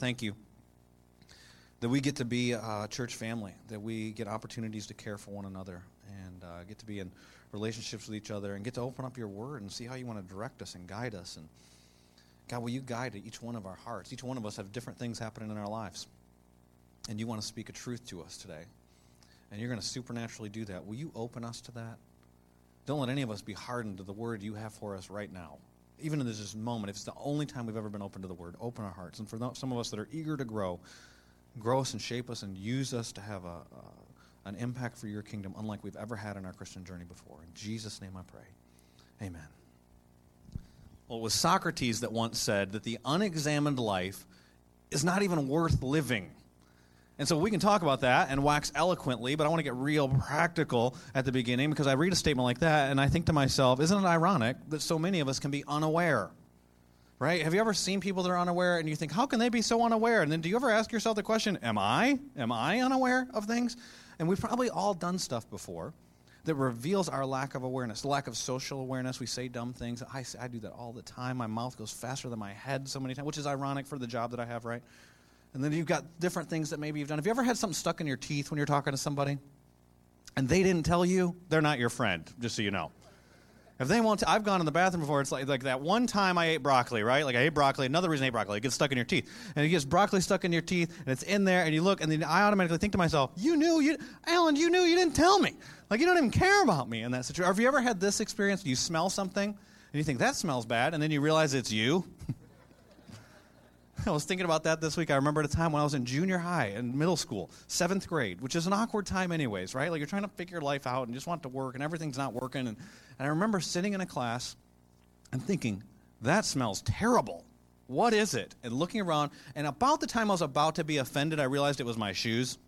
thank you that we get to be a church family, that we get opportunities to care for one another and uh, get to be in relationships with each other and get to open up your word and see how you want to direct us and guide us. And God, will you guide each one of our hearts? Each one of us have different things happening in our lives. And you want to speak a truth to us today. And you're going to supernaturally do that. Will you open us to that? Don't let any of us be hardened to the word you have for us right now. Even in this moment, if it's the only time we've ever been open to the word, open our hearts. And for some of us that are eager to grow, grow us and shape us and use us to have a, a, an impact for your kingdom unlike we've ever had in our Christian journey before. In Jesus' name I pray. Amen. Well, it was Socrates that once said that the unexamined life is not even worth living. And so we can talk about that and wax eloquently, but I want to get real practical at the beginning because I read a statement like that and I think to myself, isn't it ironic that so many of us can be unaware? right? Have you ever seen people that are unaware and you think, how can they be so unaware? And then do you ever ask yourself the question, am I? Am I unaware of things? And we've probably all done stuff before that reveals our lack of awareness, lack of social awareness. We say dumb things. I, I do that all the time. My mouth goes faster than my head so many times, which is ironic for the job that I have, right? And then you've got different things that maybe you've done. Have you ever had something stuck in your teeth when you're talking to somebody? And they didn't tell you? They're not your friend, just so you know. If they want to, I've gone in the bathroom before. It's like, like that one time I ate broccoli, right? Like I ate broccoli. Another reason I ate broccoli, it gets stuck in your teeth, and it gets broccoli stuck in your teeth, and it's in there, and you look, and then I automatically think to myself, "You knew, you, Alan, you knew, you didn't tell me. Like you don't even care about me in that situation." Have you ever had this experience? You smell something, and you think that smells bad, and then you realize it's you. I was thinking about that this week. I remember at a time when I was in junior high and middle school, seventh grade, which is an awkward time, anyways, right? Like you're trying to figure life out and just want to work, and everything's not working. And, and I remember sitting in a class and thinking, that smells terrible. What is it? And looking around, and about the time I was about to be offended, I realized it was my shoes.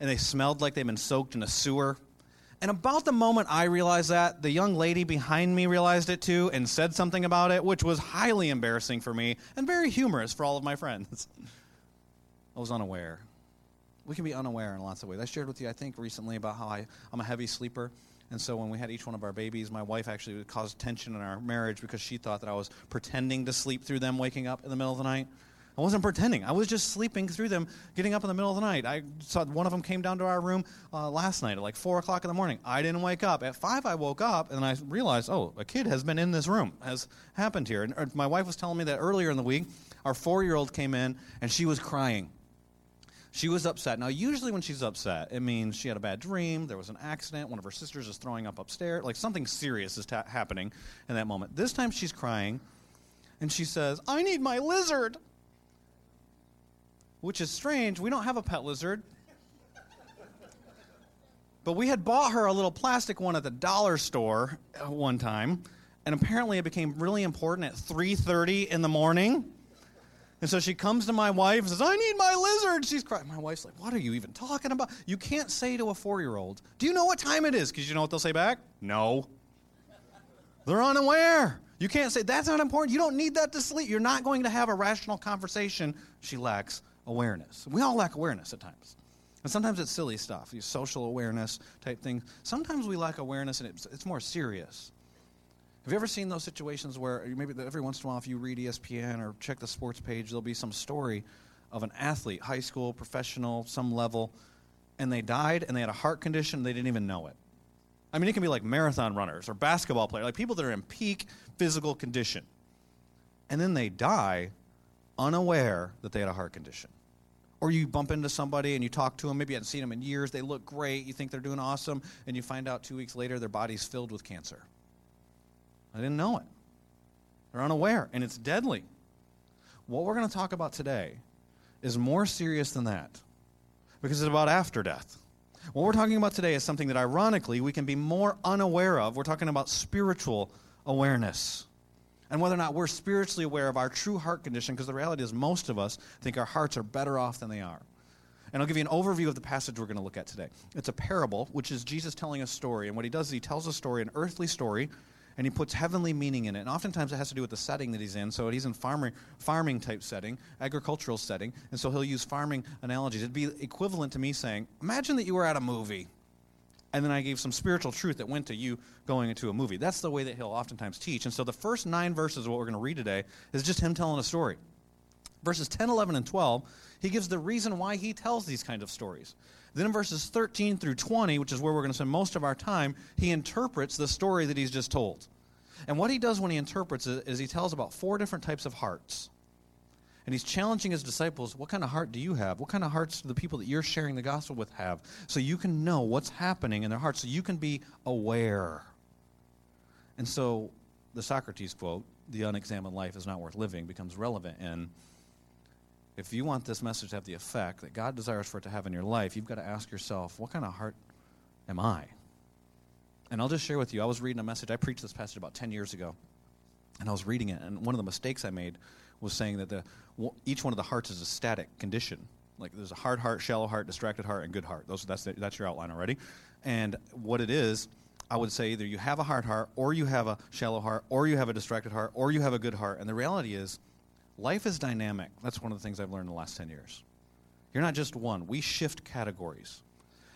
And they smelled like they'd been soaked in a sewer. And about the moment I realized that, the young lady behind me realized it too and said something about it, which was highly embarrassing for me and very humorous for all of my friends. I was unaware. We can be unaware in lots of ways. I shared with you, I think, recently about how I, I'm a heavy sleeper. And so when we had each one of our babies, my wife actually caused tension in our marriage because she thought that I was pretending to sleep through them waking up in the middle of the night. I wasn't pretending. I was just sleeping through them, getting up in the middle of the night. I saw one of them came down to our room uh, last night at like 4 o'clock in the morning. I didn't wake up. At 5, I woke up and I realized, oh, a kid has been in this room, has happened here. And uh, my wife was telling me that earlier in the week, our four year old came in and she was crying. She was upset. Now, usually when she's upset, it means she had a bad dream, there was an accident, one of her sisters is throwing up upstairs, like something serious is ta- happening in that moment. This time she's crying and she says, I need my lizard which is strange. We don't have a pet lizard. But we had bought her a little plastic one at the dollar store one time, and apparently it became really important at 3:30 in the morning. And so she comes to my wife and says, I need my lizard. She's crying. My wife's like, What are you even talking about? You can't say to a four year old, Do you know what time it is? Because you know what they'll say back? No. They're unaware. You can't say, That's not important. You don't need that to sleep. You're not going to have a rational conversation. She lacks awareness. We all lack awareness at times. And sometimes it's silly stuff, these social awareness type things. Sometimes we lack awareness and it's, it's more serious. Have you ever seen those situations where maybe every once in a while, if you read ESPN or check the sports page, there'll be some story of an athlete, high school, professional, some level, and they died and they had a heart condition, they didn't even know it. I mean, it can be like marathon runners or basketball players, like people that are in peak physical condition. And then they die unaware that they had a heart condition. Or you bump into somebody and you talk to them, maybe you hadn't seen them in years, they look great, you think they're doing awesome, and you find out two weeks later their body's filled with cancer. I didn't know it. They're unaware, and it's deadly. What we're going to talk about today is more serious than that because it's about after death. What we're talking about today is something that, ironically, we can be more unaware of. We're talking about spiritual awareness and whether or not we're spiritually aware of our true heart condition, because the reality is most of us think our hearts are better off than they are. And I'll give you an overview of the passage we're going to look at today. It's a parable, which is Jesus telling a story. And what he does is he tells a story, an earthly story, and he puts heavenly meaning in it. And oftentimes it has to do with the setting that he's in. So he's in farming, farming type setting, agricultural setting, and so he'll use farming analogies. It'd be equivalent to me saying, Imagine that you were at a movie and then I gave some spiritual truth that went to you going into a movie. That's the way that he'll oftentimes teach. And so the first nine verses of what we're going to read today is just him telling a story. Verses 10, 11, and 12, he gives the reason why he tells these kind of stories. Then in verses 13 through 20, which is where we're going to spend most of our time, he interprets the story that he's just told. And what he does when he interprets it is he tells about four different types of hearts. And he's challenging his disciples what kind of heart do you have? What kind of hearts do the people that you're sharing the gospel with have? So you can know what's happening in their hearts, so you can be aware. And so the Socrates quote, the unexamined life is not worth living, becomes relevant in if you want this message to have the effect that God desires for it to have in your life, you've got to ask yourself, what kind of heart am I? And I'll just share with you, I was reading a message, I preached this passage about 10 years ago, and I was reading it, and one of the mistakes I made was saying that the, each one of the hearts is a static condition. Like there's a hard heart, shallow heart, distracted heart, and good heart. Those, that's, the, that's your outline already. And what it is, I would say either you have a hard heart, or you have a shallow heart, or you have a distracted heart, or you have a good heart. And the reality is, Life is dynamic. That's one of the things I've learned in the last 10 years. You're not just one, we shift categories.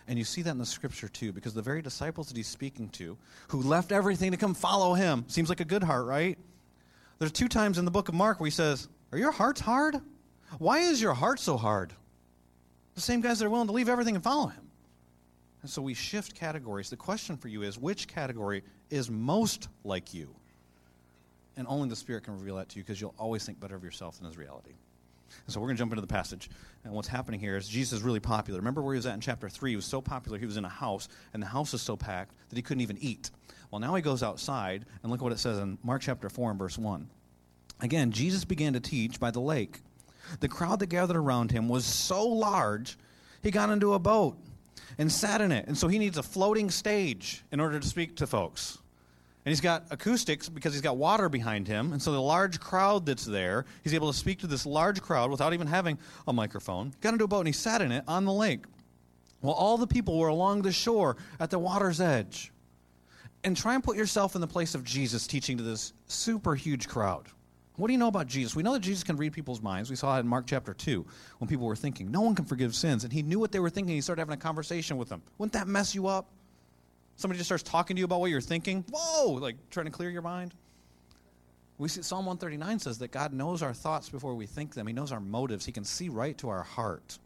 And you see that in the scripture too, because the very disciples that he's speaking to, who left everything to come follow him, seems like a good heart, right? There's two times in the book of Mark where he says, Are your hearts hard? Why is your heart so hard? The same guys that are willing to leave everything and follow him. And so we shift categories. The question for you is which category is most like you? And only the Spirit can reveal that to you because you'll always think better of yourself than is reality. And so we're going to jump into the passage. And what's happening here is Jesus is really popular. Remember where he was at in chapter 3? He was so popular, he was in a house, and the house was so packed that he couldn't even eat. Well, now he goes outside, and look what it says in Mark chapter 4 and verse 1. Again, Jesus began to teach by the lake. The crowd that gathered around him was so large, he got into a boat and sat in it. And so he needs a floating stage in order to speak to folks. And he's got acoustics because he's got water behind him. And so the large crowd that's there, he's able to speak to this large crowd without even having a microphone. Got into a boat and he sat in it on the lake. Well, all the people were along the shore at the water's edge. And try and put yourself in the place of Jesus teaching to this super huge crowd. What do you know about Jesus? We know that Jesus can read people's minds. We saw it in Mark chapter 2 when people were thinking, no one can forgive sins. And he knew what they were thinking. He started having a conversation with them. Wouldn't that mess you up? Somebody just starts talking to you about what you're thinking. Whoa, like trying to clear your mind. We see Psalm 139 says that God knows our thoughts before we think them. He knows our motives. He can see right to our heart.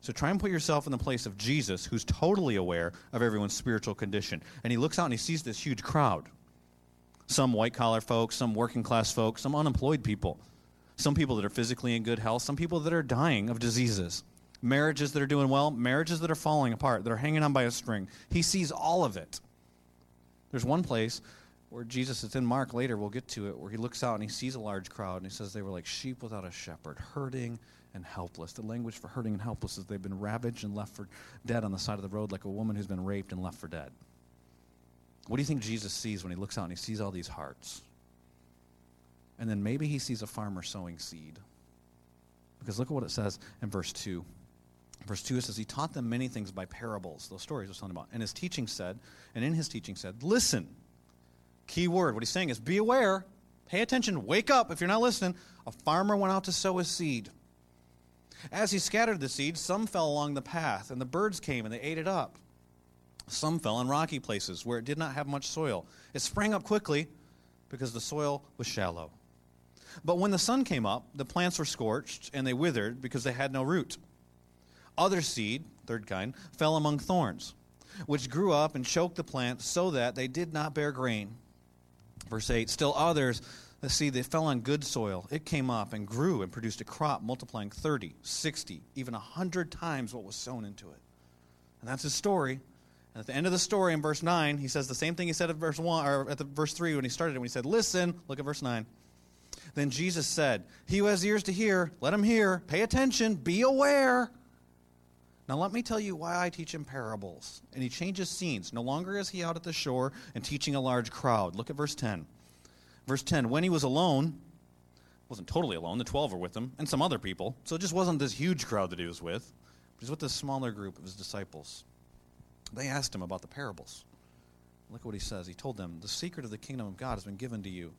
So try and put yourself in the place of Jesus, who's totally aware of everyone's spiritual condition. And he looks out and he sees this huge crowd. Some white collar folks, some working class folks, some unemployed people, some people that are physically in good health, some people that are dying of diseases marriages that are doing well, marriages that are falling apart, that are hanging on by a string. He sees all of it. There's one place where Jesus, it's in Mark later, we'll get to it, where he looks out and he sees a large crowd and he says they were like sheep without a shepherd, hurting and helpless. The language for hurting and helpless is they've been ravaged and left for dead on the side of the road like a woman who's been raped and left for dead. What do you think Jesus sees when he looks out and he sees all these hearts? And then maybe he sees a farmer sowing seed. Because look at what it says in verse 2. Verse 2 it says, He taught them many things by parables, those stories I was talking about. And his teaching said, and in his teaching said, Listen. Key word. What he's saying is, Be aware, pay attention, wake up if you're not listening. A farmer went out to sow his seed. As he scattered the seed, some fell along the path, and the birds came and they ate it up. Some fell in rocky places where it did not have much soil. It sprang up quickly because the soil was shallow. But when the sun came up, the plants were scorched and they withered because they had no root. Other seed, third kind, fell among thorns, which grew up and choked the plants so that they did not bear grain. Verse 8 Still others, the seed that fell on good soil, it came up and grew and produced a crop multiplying 30, 60, even 100 times what was sown into it. And that's his story. And at the end of the story in verse 9, he says the same thing he said at verse 1 or at the verse 3 when he started it when he said, "Listen, look at verse 9." Then Jesus said, "He who has ears to hear, let him hear. Pay attention, be aware." Now, let me tell you why I teach in parables. And he changes scenes. No longer is he out at the shore and teaching a large crowd. Look at verse 10. Verse 10 When he was alone, wasn't totally alone, the 12 were with him, and some other people. So it just wasn't this huge crowd that he was with, but he's with this smaller group of his disciples. They asked him about the parables. Look what he says. He told them, The secret of the kingdom of God has been given to you.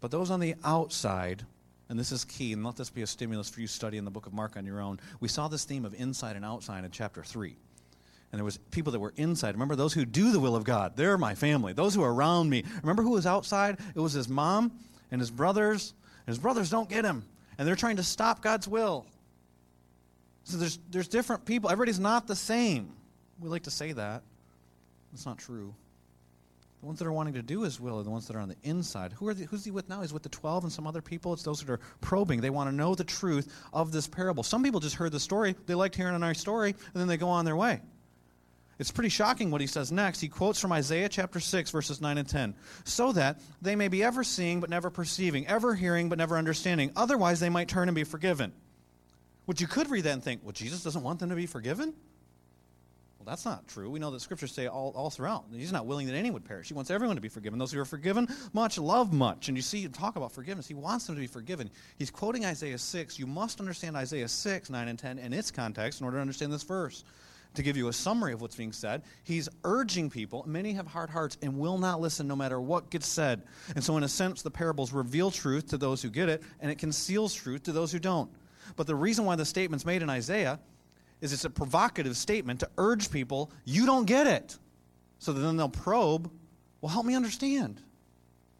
But those on the outside and this is key, and let this be a stimulus for you studying the book of Mark on your own. We saw this theme of inside and outside in chapter 3. And there was people that were inside. Remember those who do the will of God. They're my family. Those who are around me. Remember who was outside? It was his mom and his brothers. And his brothers don't get him. and they're trying to stop God's will. So there's, there's different people. Everybody's not the same. We like to say that. That's not true. The ones that are wanting to do his will are the ones that are on the inside. Who are the, who's he with now? He's with the 12 and some other people. It's those that are probing. They want to know the truth of this parable. Some people just heard the story. They liked hearing a nice story, and then they go on their way. It's pretty shocking what he says next. He quotes from Isaiah chapter 6, verses 9 and 10. So that they may be ever seeing but never perceiving, ever hearing but never understanding. Otherwise, they might turn and be forgiven. Which you could read that and think, well, Jesus doesn't want them to be forgiven? Well, that's not true. We know that scriptures say all, all throughout. He's not willing that anyone would perish. He wants everyone to be forgiven. Those who are forgiven much love much. And you see him talk about forgiveness. He wants them to be forgiven. He's quoting Isaiah 6. You must understand Isaiah 6, 9, and 10 in its context in order to understand this verse. To give you a summary of what's being said, he's urging people. Many have hard hearts and will not listen no matter what gets said. And so, in a sense, the parables reveal truth to those who get it, and it conceals truth to those who don't. But the reason why the statement's made in Isaiah is it's a provocative statement to urge people, you don't get it. So then they'll probe, well, help me understand.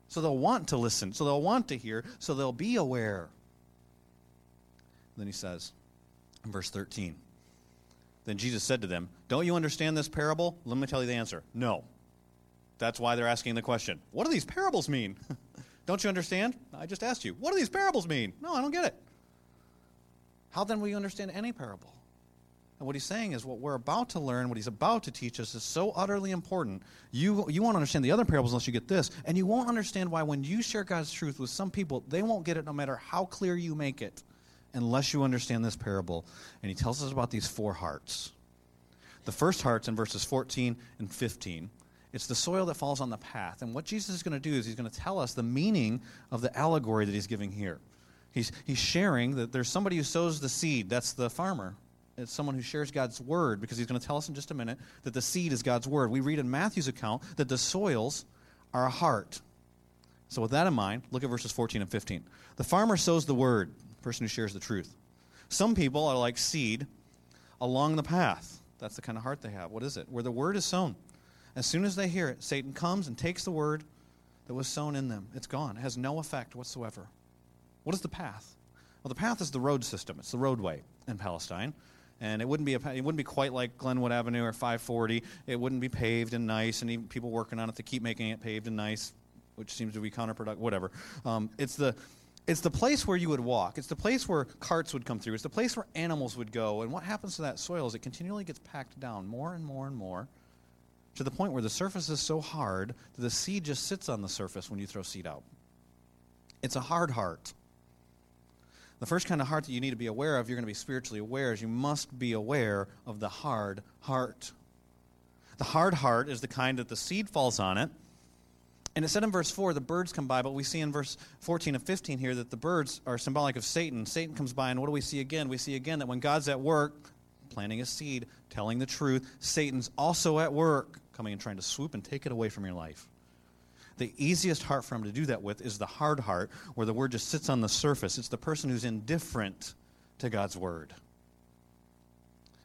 So they'll want to listen, so they'll want to hear, so they'll be aware. then he says in verse 13, Then Jesus said to them, Don't you understand this parable? Let me tell you the answer. No. That's why they're asking the question. What do these parables mean? don't you understand? I just asked you. What do these parables mean? No, I don't get it. How then will you understand any parable? And what he's saying is what we're about to learn, what he's about to teach us, is so utterly important. You, you won't understand the other parables unless you get this. And you won't understand why, when you share God's truth with some people, they won't get it no matter how clear you make it unless you understand this parable. And he tells us about these four hearts. The first heart's in verses 14 and 15. It's the soil that falls on the path. And what Jesus is going to do is he's going to tell us the meaning of the allegory that he's giving here. He's, he's sharing that there's somebody who sows the seed, that's the farmer it's someone who shares God's word because he's going to tell us in just a minute that the seed is God's word. We read in Matthew's account that the soils are a heart. So, with that in mind, look at verses 14 and 15. The farmer sows the word, person who shares the truth. Some people are like seed along the path. That's the kind of heart they have. What is it? Where the word is sown. As soon as they hear it, Satan comes and takes the word that was sown in them. It's gone, it has no effect whatsoever. What is the path? Well, the path is the road system, it's the roadway in Palestine and it wouldn't be a, it wouldn't be quite like Glenwood Avenue or 540. It wouldn't be paved and nice, and even people working on it to keep making it paved and nice, which seems to be counterproductive. Whatever. Um, it's the it's the place where you would walk. It's the place where carts would come through. It's the place where animals would go. And what happens to that soil is it continually gets packed down more and more and more to the point where the surface is so hard that the seed just sits on the surface when you throw seed out. It's a hard heart. The first kind of heart that you need to be aware of, you're going to be spiritually aware, is you must be aware of the hard heart. The hard heart is the kind that the seed falls on it. And it said in verse 4, the birds come by, but we see in verse 14 and 15 here that the birds are symbolic of Satan. Satan comes by, and what do we see again? We see again that when God's at work, planting a seed, telling the truth, Satan's also at work, coming and trying to swoop and take it away from your life. The easiest heart for him to do that with is the hard heart, where the word just sits on the surface. It's the person who's indifferent to God's word.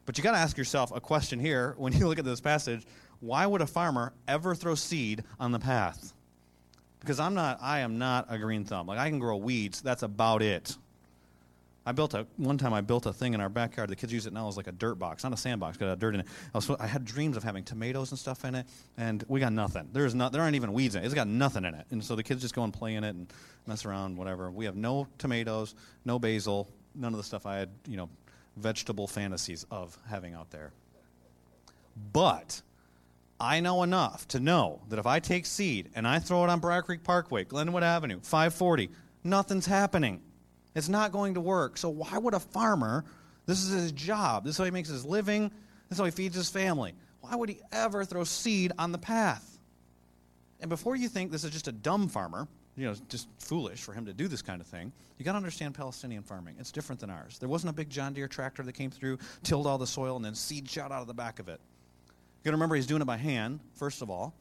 But you got to ask yourself a question here when you look at this passage why would a farmer ever throw seed on the path? Because I'm not, I am not a green thumb. Like I can grow weeds, that's about it. I built a one time. I built a thing in our backyard. The kids use it now as like a dirt box, not a sandbox. Got dirt in it. I, was, I had dreams of having tomatoes and stuff in it, and we got nothing. There's not. There aren't even weeds in it. It's got nothing in it. And so the kids just go and play in it and mess around, whatever. We have no tomatoes, no basil, none of the stuff I had, you know, vegetable fantasies of having out there. But I know enough to know that if I take seed and I throw it on Brier Creek Parkway, Glenwood Avenue, 540, nothing's happening. It's not going to work. So, why would a farmer, this is his job, this is how he makes his living, this is how he feeds his family, why would he ever throw seed on the path? And before you think this is just a dumb farmer, you know, just foolish for him to do this kind of thing. You got to understand Palestinian farming. It's different than ours. There wasn't a big John Deere tractor that came through, tilled all the soil, and then seed shot out of the back of it. You got to remember he's doing it by hand, first of all.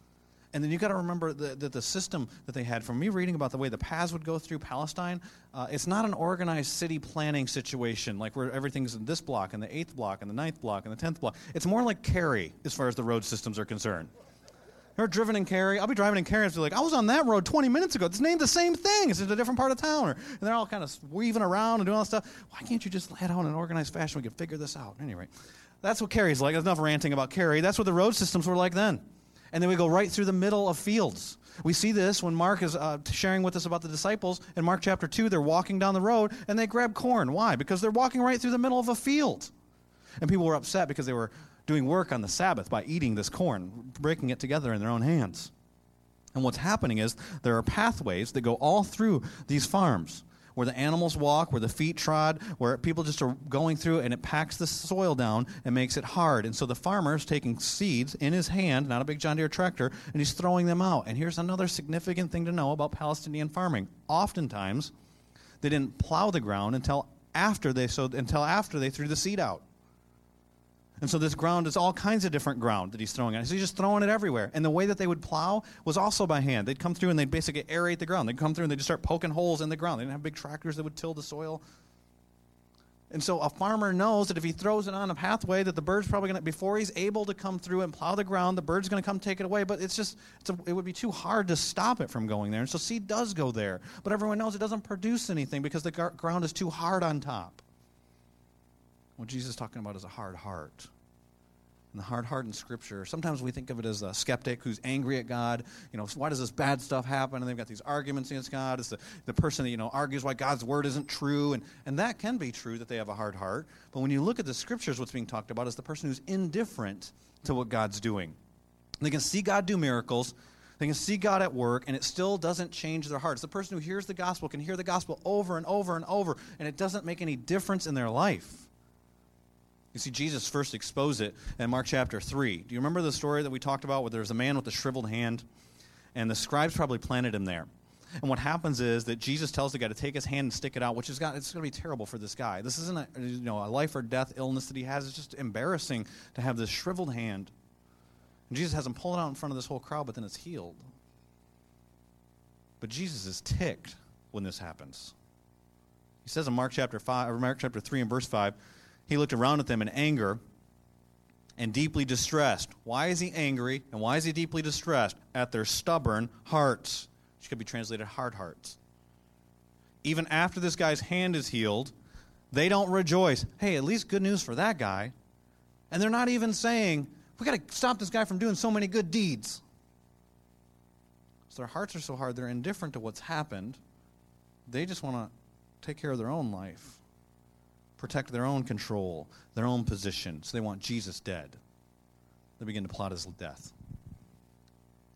And then you've got to remember that the, the, system that they had. From me reading about the way the paths would go through Palestine, uh, it's not an organized city planning situation like where everything's in this block and the eighth block and the ninth block and the tenth block. It's more like Cary as far as the road systems are concerned. Ever driven in Cary? I'll be driving in Cary and be like, I was on that road 20 minutes ago. It's named the same thing. It's in a different part of town. And they're all kind of weaving around and doing all this stuff. Why can't you just lay it out in an organized fashion? We can figure this out. Anyway, that's what Cary's like. There's enough ranting about Cary. That's what the road systems were like then. And then we go right through the middle of fields. We see this when Mark is uh, sharing with us about the disciples. In Mark chapter 2, they're walking down the road and they grab corn. Why? Because they're walking right through the middle of a field. And people were upset because they were doing work on the Sabbath by eating this corn, breaking it together in their own hands. And what's happening is there are pathways that go all through these farms where the animals walk, where the feet trod, where people just are going through, and it packs the soil down and makes it hard. And so the farmer's taking seeds in his hand, not a big John Deere tractor, and he's throwing them out. And here's another significant thing to know about Palestinian farming. Oftentimes, they didn't plow the ground until after they sowed, until after they threw the seed out. And so this ground is all kinds of different ground that he's throwing at. So he's just throwing it everywhere. And the way that they would plow was also by hand. They'd come through and they'd basically aerate the ground. They'd come through and they'd just start poking holes in the ground. They didn't have big tractors that would till the soil. And so a farmer knows that if he throws it on a pathway, that the bird's probably going to, before he's able to come through and plow the ground, the bird's going to come take it away. But it's just, it's a, it would be too hard to stop it from going there. And so seed does go there. But everyone knows it doesn't produce anything because the gar- ground is too hard on top. What Jesus is talking about is a hard heart and the hard heart in Scripture. Sometimes we think of it as a skeptic who's angry at God. You know, why does this bad stuff happen? And they've got these arguments against God. It's the, the person that, you know, argues why God's word isn't true. And, and that can be true that they have a hard heart. But when you look at the Scriptures, what's being talked about is the person who's indifferent to what God's doing. They can see God do miracles. They can see God at work, and it still doesn't change their hearts. The person who hears the gospel can hear the gospel over and over and over, and it doesn't make any difference in their life. You see, Jesus first exposed it in Mark chapter 3. Do you remember the story that we talked about where there's a man with a shriveled hand? And the scribes probably planted him there. And what happens is that Jesus tells the guy to take his hand and stick it out, which is going to be terrible for this guy. This isn't a, you know, a life or death illness that he has. It's just embarrassing to have this shriveled hand. And Jesus has him pull it out in front of this whole crowd, but then it's healed. But Jesus is ticked when this happens. He says in Mark chapter 5, or Mark chapter 3 and verse 5, he looked around at them in anger and deeply distressed. Why is he angry and why is he deeply distressed? At their stubborn hearts, which could be translated hard hearts. Even after this guy's hand is healed, they don't rejoice. Hey, at least good news for that guy. And they're not even saying, we got to stop this guy from doing so many good deeds. So their hearts are so hard, they're indifferent to what's happened. They just want to take care of their own life protect their own control, their own position. So they want Jesus dead. They begin to plot his death.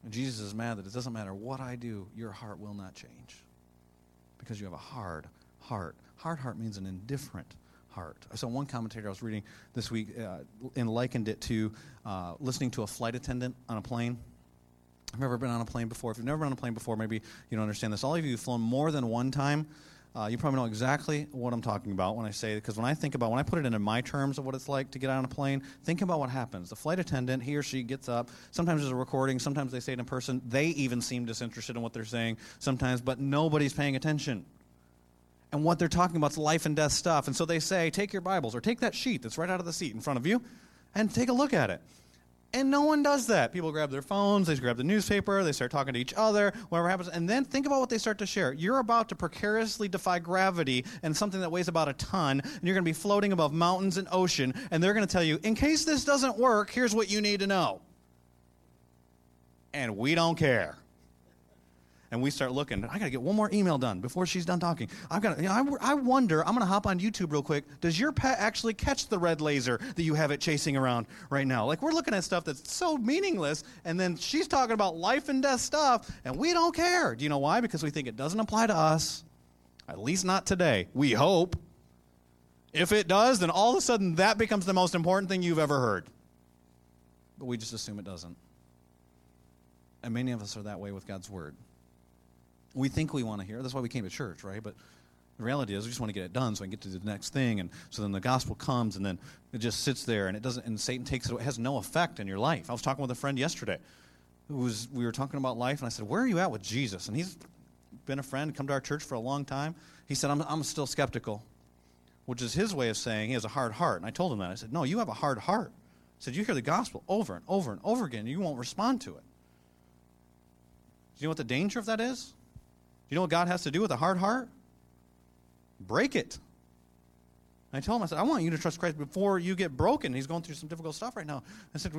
And Jesus is mad that it doesn't matter what I do, your heart will not change. Because you have a hard heart. Hard heart means an indifferent heart. I saw one commentator I was reading this week uh, and likened it to uh, listening to a flight attendant on a plane. I've never been on a plane before. If you've never been on a plane before, maybe you don't understand this. All of you who've flown more than one time, uh, you probably know exactly what I'm talking about when I say because when I think about when I put it into my terms of what it's like to get on a plane, think about what happens. The flight attendant, he or she gets up. Sometimes there's a recording. Sometimes they say it in person. They even seem disinterested in what they're saying sometimes, but nobody's paying attention. And what they're talking about is life and death stuff. And so they say, take your Bibles or take that sheet that's right out of the seat in front of you and take a look at it. And no one does that. People grab their phones, they grab the newspaper, they start talking to each other, whatever happens. And then think about what they start to share. You're about to precariously defy gravity and something that weighs about a ton, and you're going to be floating above mountains and ocean, and they're going to tell you, in case this doesn't work, here's what you need to know. And we don't care and we start looking. I got to get one more email done before she's done talking. I've got. You know, I, I wonder. I'm going to hop on YouTube real quick. Does your pet actually catch the red laser that you have it chasing around right now? Like we're looking at stuff that's so meaningless, and then she's talking about life and death stuff, and we don't care. Do you know why? Because we think it doesn't apply to us. At least not today. We hope. If it does, then all of a sudden that becomes the most important thing you've ever heard. But we just assume it doesn't. And many of us are that way with God's Word we think we want to hear. That's why we came to church, right? But the reality is, we just want to get it done so I can get to the next thing. And so then the gospel comes, and then it just sits there, and it doesn't. And Satan takes it. It has no effect in your life. I was talking with a friend yesterday, who was we were talking about life, and I said, "Where are you at with Jesus?" And he's been a friend, come to our church for a long time. He said, "I'm, I'm still skeptical," which is his way of saying he has a hard heart. And I told him that. I said, "No, you have a hard heart." I said, "You hear the gospel over and over and over again, and you won't respond to it." Do you know what the danger of that is? You know what God has to do with a hard heart? Break it. I told him, I said, I want you to trust Christ before you get broken. He's going through some difficult stuff right now. I said,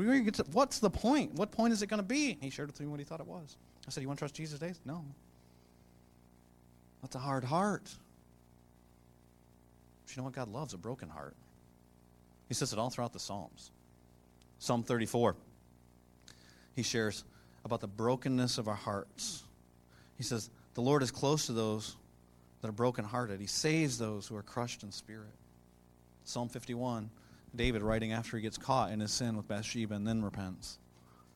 What's the point? What point is it going to be? He shared with me what he thought it was. I said, You want to trust Jesus today? No. That's a hard heart. But you know what? God loves a broken heart. He says it all throughout the Psalms. Psalm 34, he shares about the brokenness of our hearts. He says, The Lord is close to those that are brokenhearted. He saves those who are crushed in spirit. Psalm 51, David writing after he gets caught in his sin with Bathsheba and then repents.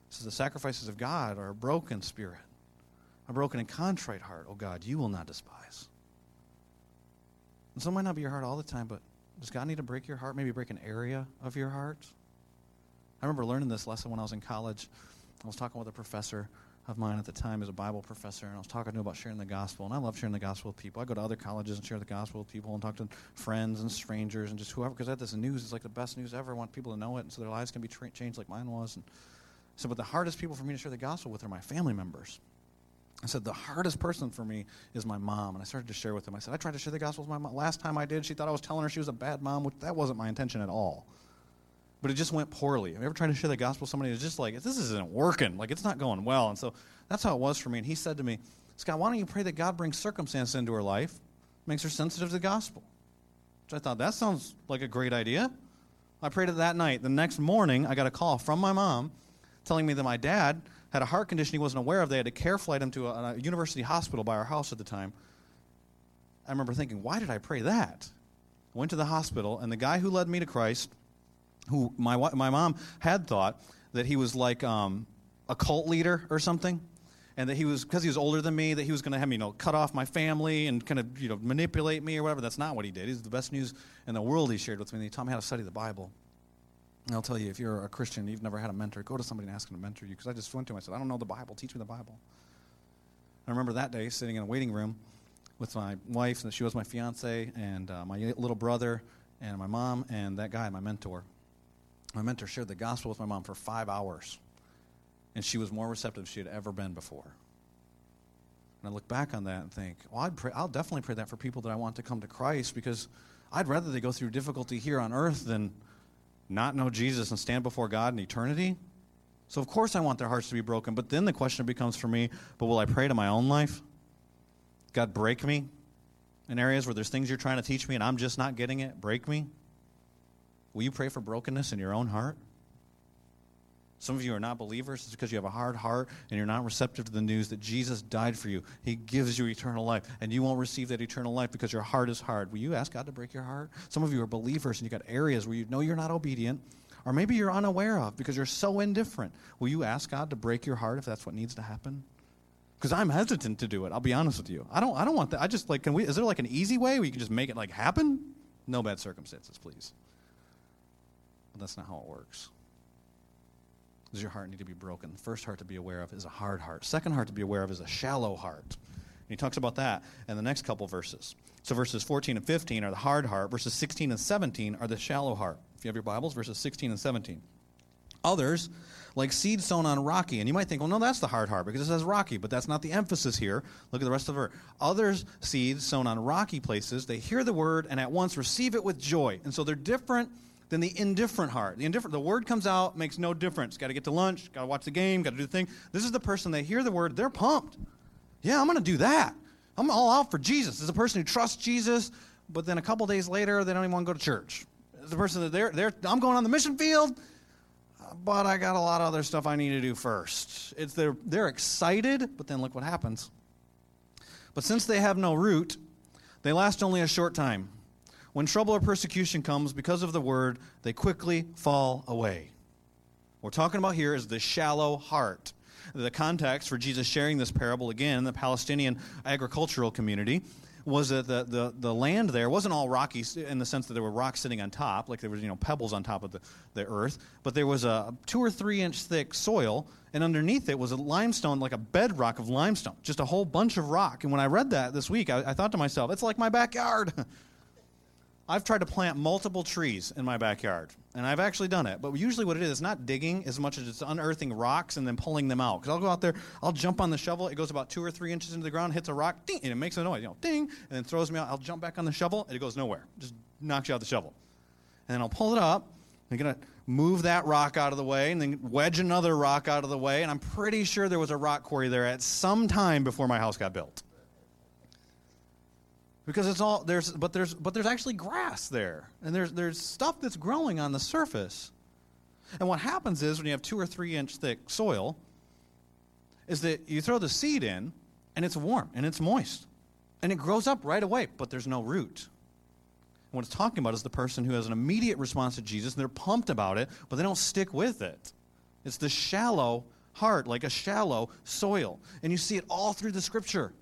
Says, The sacrifices of God are a broken spirit, a broken and contrite heart. Oh God, you will not despise. And so might not be your heart all the time, but does God need to break your heart? Maybe break an area of your heart? I remember learning this lesson when I was in college. I was talking with a professor of mine at the time as a Bible professor, and I was talking to him about sharing the gospel. And I love sharing the gospel with people. I go to other colleges and share the gospel with people and talk to friends and strangers and just whoever, because that this news is like the best news ever. I want people to know it, and so their lives can be tra- changed like mine was. And so, but the hardest people for me to share the gospel with are my family members. I said, the hardest person for me is my mom. And I started to share with him. I said, I tried to share the gospel with my mom. Last time I did, she thought I was telling her she was a bad mom, which that wasn't my intention at all but it just went poorly. Have you ever tried to share the gospel with somebody who's just like, this isn't working, like it's not going well? And so that's how it was for me. And he said to me, Scott, why don't you pray that God brings circumstance into her life, makes her sensitive to the gospel? Which I thought, that sounds like a great idea. I prayed it that night. The next morning, I got a call from my mom telling me that my dad had a heart condition he wasn't aware of. They had to care flight him to a, a university hospital by our house at the time. I remember thinking, why did I pray that? I went to the hospital, and the guy who led me to Christ who my, my mom had thought that he was like um, a cult leader or something and that he was because he was older than me that he was going to have me you know cut off my family and kind of you know manipulate me or whatever. That's not what he did. He's the best news in the world he shared with me. And he taught me how to study the bible. And i'll tell you if you're a christian you've never had a mentor go to somebody and ask them to mentor you because i just went to him. I said i don't know the bible. Teach me the bible. I remember that day sitting in a waiting room with my wife and she was my fiance and uh, my little brother and my mom and that guy my mentor my mentor shared the gospel with my mom for five hours, and she was more receptive than she had ever been before. And I look back on that and think, well, I'd pray, I'll definitely pray that for people that I want to come to Christ because I'd rather they go through difficulty here on earth than not know Jesus and stand before God in eternity. So, of course, I want their hearts to be broken. But then the question becomes for me, but will I pray to my own life? God, break me in areas where there's things you're trying to teach me and I'm just not getting it. Break me. Will you pray for brokenness in your own heart? Some of you are not believers. It's because you have a hard heart and you're not receptive to the news that Jesus died for you. He gives you eternal life, and you won't receive that eternal life because your heart is hard. Will you ask God to break your heart? Some of you are believers and you've got areas where you know you're not obedient, or maybe you're unaware of because you're so indifferent. Will you ask God to break your heart if that's what needs to happen? Because I'm hesitant to do it. I'll be honest with you. I don't. I don't want that. I just like. Can we? Is there like an easy way you can just make it like happen? No bad circumstances, please. But that's not how it works. Does your heart need to be broken? The first heart to be aware of is a hard heart. Second heart to be aware of is a shallow heart. And he talks about that in the next couple verses. So verses 14 and 15 are the hard heart. Verses 16 and 17 are the shallow heart. If you have your Bibles, verses 16 and 17. Others, like seed sown on rocky. And you might think, well, no, that's the hard heart because it says rocky, but that's not the emphasis here. Look at the rest of the verse. Others, seeds sown on rocky places, they hear the word and at once receive it with joy. And so they're different than the indifferent heart. The indifferent, the word comes out, makes no difference. Got to get to lunch, got to watch the game, got to do the thing. This is the person they hear the word, they're pumped. Yeah, I'm going to do that. I'm all out for Jesus. Is a person who trusts Jesus, but then a couple days later, they don't even want to go to church. It's the person that they're, they're, I'm going on the mission field, but I got a lot of other stuff I need to do first. It's they're, they're excited, but then look what happens. But since they have no root, they last only a short time. When trouble or persecution comes because of the word, they quickly fall away. What we're talking about here is the shallow heart. The context for Jesus sharing this parable, again, in the Palestinian agricultural community, was that the, the, the land there wasn't all rocky in the sense that there were rocks sitting on top, like there was you know pebbles on top of the, the earth, but there was a two or three inch thick soil, and underneath it was a limestone, like a bedrock of limestone, just a whole bunch of rock. And when I read that this week, I, I thought to myself, it's like my backyard. I've tried to plant multiple trees in my backyard, and I've actually done it. But usually, what it is, it's not digging as much as it's unearthing rocks and then pulling them out. Because I'll go out there, I'll jump on the shovel. It goes about two or three inches into the ground, hits a rock, ding, and it makes a noise, you know, ding, and then throws me out. I'll jump back on the shovel, and it goes nowhere. Just knocks you out of the shovel. And then I'll pull it up. I'm gonna move that rock out of the way, and then wedge another rock out of the way. And I'm pretty sure there was a rock quarry there at some time before my house got built because it's all there's but there's but there's actually grass there. And there's there's stuff that's growing on the surface. And what happens is when you have two or three inch thick soil is that you throw the seed in and it's warm and it's moist. And it grows up right away but there's no root. And what it's talking about is the person who has an immediate response to jesus and they're pumped about it but they don't stick with it. It's the shallow heart like a shallow soil. And you see it all through the scripture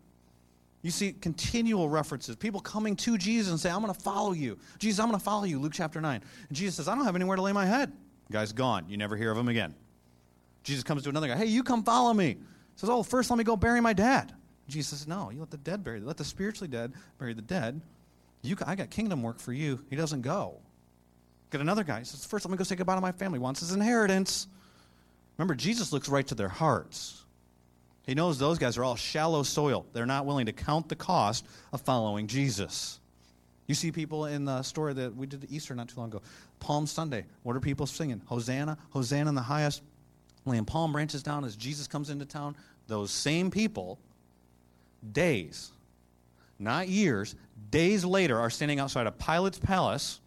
you see continual references. People coming to Jesus and say, I'm going to follow you. Jesus, I'm going to follow you. Luke chapter 9. And Jesus says, I don't have anywhere to lay my head. The guy's gone. You never hear of him again. Jesus comes to another guy. Hey, you come follow me. He says, Oh, first let me go bury my dad. Jesus says, No, you let the dead bury. Let the spiritually dead bury the dead. You, I got kingdom work for you. He doesn't go. Get another guy. He says, First let me go say goodbye to my family. Wants his inheritance. Remember, Jesus looks right to their hearts. He knows those guys are all shallow soil. They're not willing to count the cost of following Jesus. You see people in the story that we did Easter not too long ago. Palm Sunday. What are people singing? Hosanna, Hosanna in the highest. Laying palm branches down as Jesus comes into town. Those same people, days, not years, days later, are standing outside of Pilate's palace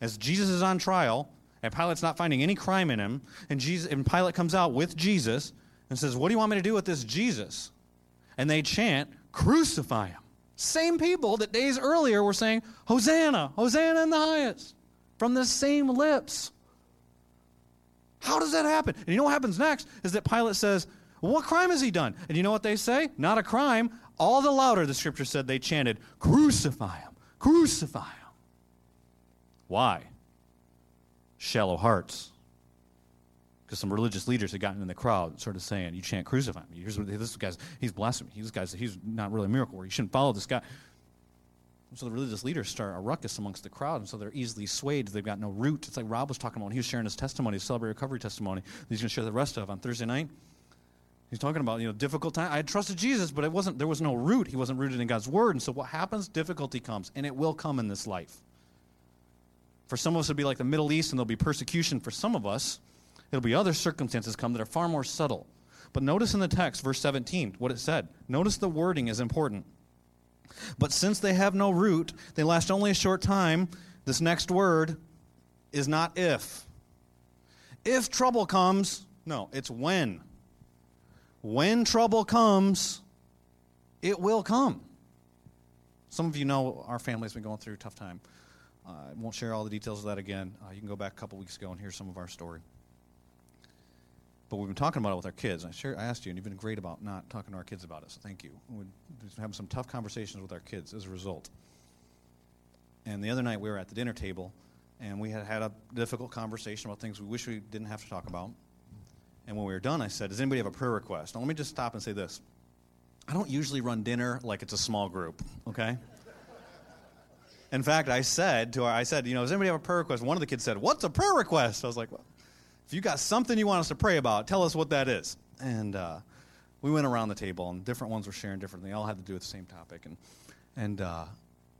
as Jesus is on trial, and Pilate's not finding any crime in him, and Jesus and Pilate comes out with Jesus and says, What do you want me to do with this Jesus? And they chant, Crucify him. Same people that days earlier were saying, Hosanna, Hosanna in the highest, from the same lips. How does that happen? And you know what happens next is that Pilate says, What crime has he done? And you know what they say? Not a crime. All the louder, the scripture said, they chanted, Crucify him, crucify him. Why? Shallow hearts because some religious leaders had gotten in the crowd, sort of saying, "You can't crucify me. Here's what, this guy's he's blasphemy. This guy's he's not really a miracle worker. You shouldn't follow this guy." So the religious leaders start a ruckus amongst the crowd, and so they're easily swayed. They've got no root. It's like Rob was talking about when he was sharing his testimony, his celebrate recovery testimony. He's going to share the rest of on Thursday night. He's talking about you know difficult time. I trusted Jesus, but it wasn't. There was no root. He wasn't rooted in God's word. And so what happens? Difficulty comes, and it will come in this life. For some of us, it'll be like the Middle East, and there'll be persecution. For some of us, It'll be other circumstances come that are far more subtle. But notice in the text, verse 17, what it said. Notice the wording is important. But since they have no root, they last only a short time. This next word is not if. If trouble comes, no, it's when. When trouble comes, it will come. Some of you know our family's been going through a tough time. Uh, I won't share all the details of that again. Uh, you can go back a couple weeks ago and hear some of our story. But we've been talking about it with our kids. I, I asked you, and you've been great about not talking to our kids about it, so thank you. We're having some tough conversations with our kids as a result. And the other night we were at the dinner table, and we had had a difficult conversation about things we wish we didn't have to talk about. And when we were done, I said, Does anybody have a prayer request? Now, let me just stop and say this. I don't usually run dinner like it's a small group, okay? In fact, I said to our, I said, you know, does anybody have a prayer request? One of the kids said, What's a prayer request? I was like, well, if you got something you want us to pray about, tell us what that is. And uh, we went around the table, and different ones were sharing differently. They all had to do with the same topic. And, and uh,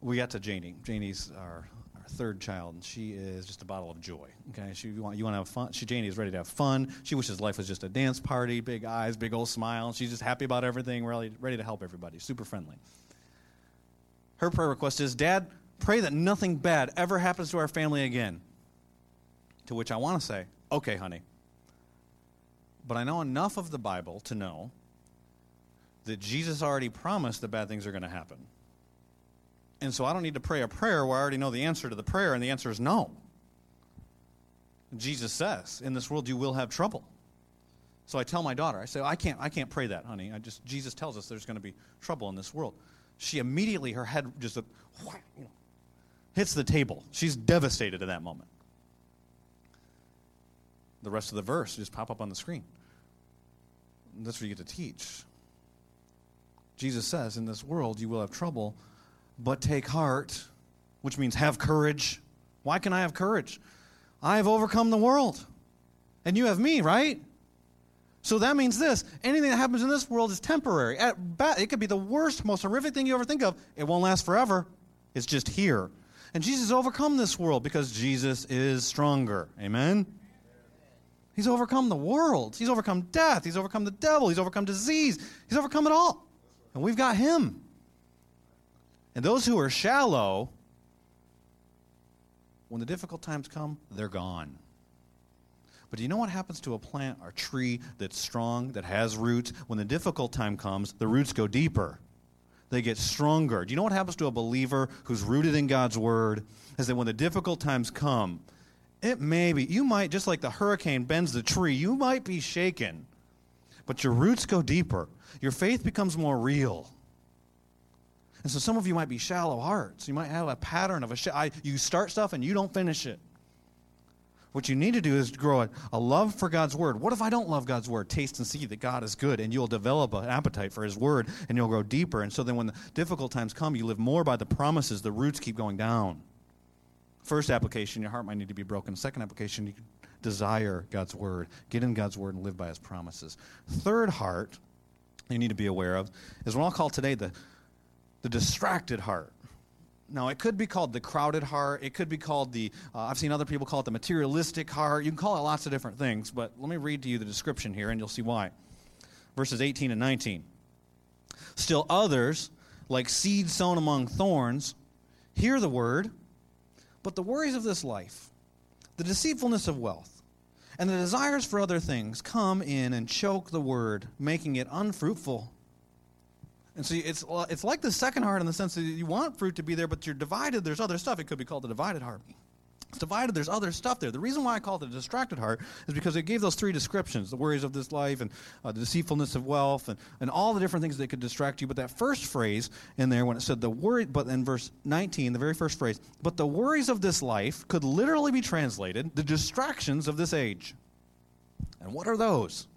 we got to Janie. Janie's our, our third child, and she is just a bottle of joy. Okay, she you want you want to have fun. She Janie is ready to have fun. She wishes life was just a dance party, big eyes, big old smile. She's just happy about everything, really ready to help everybody, super friendly. Her prayer request is, Dad, pray that nothing bad ever happens to our family again. To which I want to say, Okay, honey. But I know enough of the Bible to know that Jesus already promised that bad things are going to happen. And so I don't need to pray a prayer where I already know the answer to the prayer, and the answer is no. Jesus says, In this world you will have trouble. So I tell my daughter, I say, I can't, I can't pray that, honey. I just Jesus tells us there's going to be trouble in this world. She immediately, her head just uh, know, hits the table. She's devastated at that moment the rest of the verse just pop up on the screen. And that's where you get to teach. Jesus says, In this world you will have trouble, but take heart. which means have courage. Why can I have courage? I have overcome the world. And you have me, right? So that means this anything that happens in this world is temporary. At best, it could be the worst, most horrific thing you ever think of. It won't last forever, it's just here. And Jesus overcome this world because Jesus is stronger. Amen? He's overcome the world. He's overcome death. He's overcome the devil. He's overcome disease. He's overcome it all. And we've got him. And those who are shallow, when the difficult times come, they're gone. But do you know what happens to a plant or tree that's strong, that has roots? When the difficult time comes, the roots go deeper. They get stronger. Do you know what happens to a believer who's rooted in God's word? Is that when the difficult times come, it may be, you might, just like the hurricane bends the tree, you might be shaken, but your roots go deeper. Your faith becomes more real. And so some of you might be shallow hearts. You might have a pattern of a sh- I, you start stuff and you don't finish it. What you need to do is grow a, a, love for God's word. What if I don't love God's word? Taste and see that God is good, and you'll develop an appetite for His word, and you'll grow deeper. And so then, when the difficult times come, you live more by the promises. The roots keep going down. First application, your heart might need to be broken. Second application, you desire God's word. Get in God's word and live by His promises. Third heart, you need to be aware of, is what I'll call today the, the distracted heart. Now, it could be called the crowded heart. It could be called the, uh, I've seen other people call it the materialistic heart. You can call it lots of different things, but let me read to you the description here and you'll see why. Verses 18 and 19. Still others, like seed sown among thorns, hear the word, but the worries of this life, the deceitfulness of wealth, and the desires for other things come in and choke the word, making it unfruitful. And so it's, it's like the second heart in the sense that you want fruit to be there, but you're divided. There's other stuff. It could be called the divided heart. It's divided. There's other stuff there. The reason why I call it a distracted heart is because it gave those three descriptions the worries of this life and uh, the deceitfulness of wealth and, and all the different things that could distract you. But that first phrase in there, when it said the worry, but in verse 19, the very first phrase, but the worries of this life could literally be translated the distractions of this age. And what are those?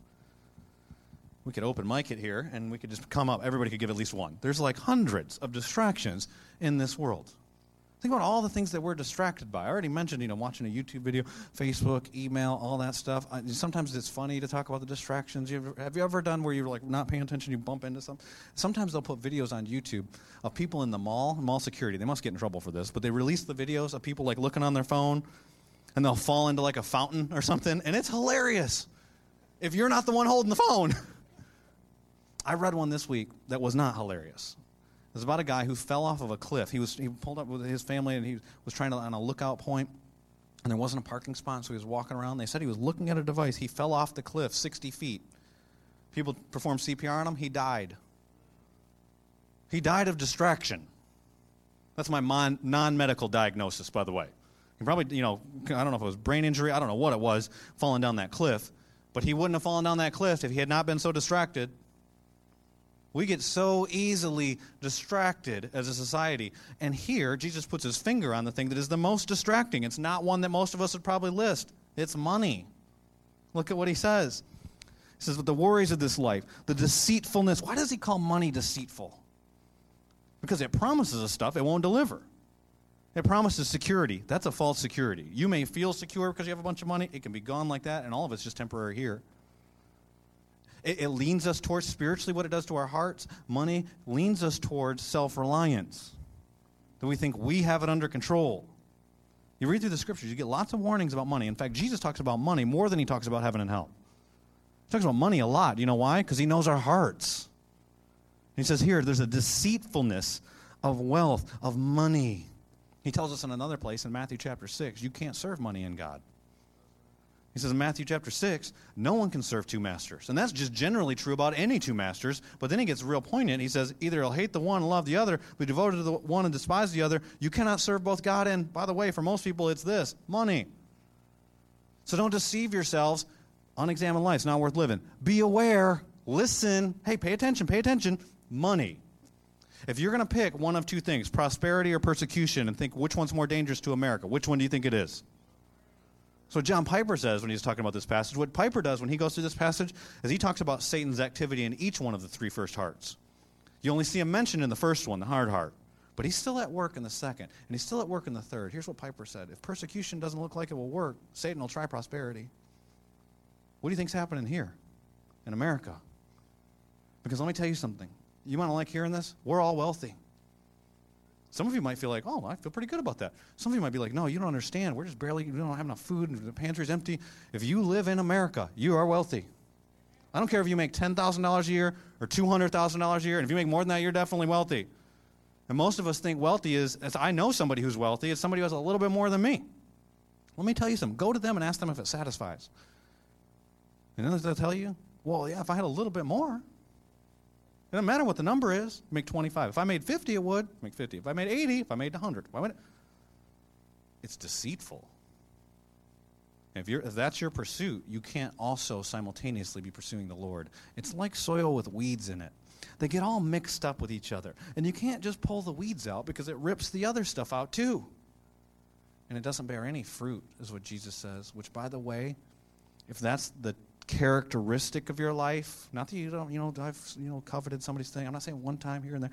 we could open mic it here and we could just come up. Everybody could give at least one. There's like hundreds of distractions in this world. Think about all the things that we're distracted by. I already mentioned, you know, watching a YouTube video, Facebook, email, all that stuff. I, sometimes it's funny to talk about the distractions. You ever, have you ever done where you're like not paying attention, you bump into something? Sometimes they'll put videos on YouTube of people in the mall, mall security. They must get in trouble for this, but they release the videos of people like looking on their phone and they'll fall into like a fountain or something, and it's hilarious if you're not the one holding the phone. I read one this week that was not hilarious. It was about a guy who fell off of a cliff. He was he pulled up with his family and he was trying to on a lookout point, and there wasn't a parking spot, so he was walking around. They said he was looking at a device. He fell off the cliff 60 feet. People performed CPR on him. He died. He died of distraction. That's my non medical diagnosis, by the way. He probably, you know, I don't know if it was brain injury, I don't know what it was, falling down that cliff. But he wouldn't have fallen down that cliff if he had not been so distracted. We get so easily distracted as a society. And here, Jesus puts his finger on the thing that is the most distracting. It's not one that most of us would probably list it's money. Look at what he says. He says, But the worries of this life, the deceitfulness. Why does he call money deceitful? Because it promises us stuff it won't deliver. It promises security. That's a false security. You may feel secure because you have a bunch of money. It can be gone like that, and all of it's just temporary here. It, it leans us towards spiritually what it does to our hearts. Money leans us towards self reliance, that we think we have it under control. You read through the scriptures, you get lots of warnings about money. In fact, Jesus talks about money more than he talks about heaven and hell. He talks about money a lot. You know why? Because he knows our hearts. He says here, there's a deceitfulness of wealth, of money. He tells us in another place in Matthew chapter 6, you can't serve money and God. He says in Matthew chapter 6, no one can serve two masters. And that's just generally true about any two masters. But then he gets real poignant. He says, either he'll hate the one and love the other, be devoted to the one and despise the other. You cannot serve both God and, by the way, for most people, it's this money. So don't deceive yourselves. Unexamined life's not worth living. Be aware. Listen. Hey, pay attention. Pay attention. Money. If you're going to pick one of two things, prosperity or persecution, and think which one's more dangerous to America, which one do you think it is? So John Piper says when he's talking about this passage, what Piper does when he goes through this passage is he talks about Satan's activity in each one of the three first hearts. You only see him mentioned in the first one, the hard heart. But he's still at work in the second, and he's still at work in the third. Here's what Piper said If persecution doesn't look like it will work, Satan will try prosperity. What do you think's happening here in America? Because let me tell you something. You to like hearing this? We're all wealthy. Some of you might feel like, oh, I feel pretty good about that. Some of you might be like, no, you don't understand. We're just barely, we don't have enough food, and the pantry's empty. If you live in America, you are wealthy. I don't care if you make $10,000 a year or $200,000 a year, and if you make more than that, you're definitely wealthy. And most of us think wealthy is, as I know somebody who's wealthy, it's somebody who has a little bit more than me. Let me tell you something. Go to them and ask them if it satisfies. And then they'll tell you, well, yeah, if I had a little bit more, it doesn't matter what the number is. Make 25. If I made 50, it would. Make 50. If I made 80, if I made 100. Why would it? It's deceitful. If, if that's your pursuit, you can't also simultaneously be pursuing the Lord. It's like soil with weeds in it. They get all mixed up with each other. And you can't just pull the weeds out because it rips the other stuff out too. And it doesn't bear any fruit, is what Jesus says, which, by the way, if that's the characteristic of your life. Not that you don't, you know, I've you know coveted somebody's thing. I'm not saying one time here and there.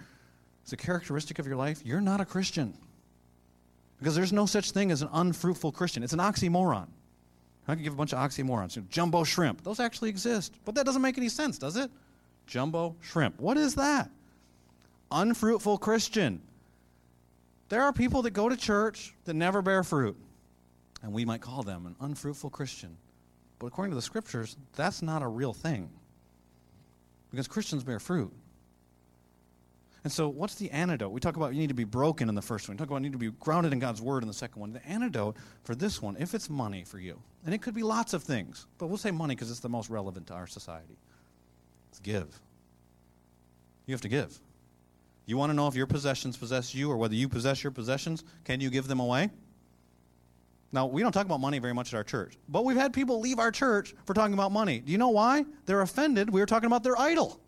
It's a characteristic of your life. You're not a Christian. Because there's no such thing as an unfruitful Christian. It's an oxymoron. I can give a bunch of oxymorons. Jumbo shrimp. Those actually exist. But that doesn't make any sense, does it? Jumbo shrimp. What is that? Unfruitful Christian. There are people that go to church that never bear fruit. And we might call them an unfruitful Christian. But according to the scriptures, that's not a real thing. Because Christians bear fruit. And so, what's the antidote? We talk about you need to be broken in the first one. We talk about you need to be grounded in God's word in the second one. The antidote for this one, if it's money for you, and it could be lots of things, but we'll say money because it's the most relevant to our society. It's give. You have to give. You want to know if your possessions possess you or whether you possess your possessions? Can you give them away? Now, we don't talk about money very much at our church, but we've had people leave our church for talking about money. Do you know why? They're offended. We were talking about their idol.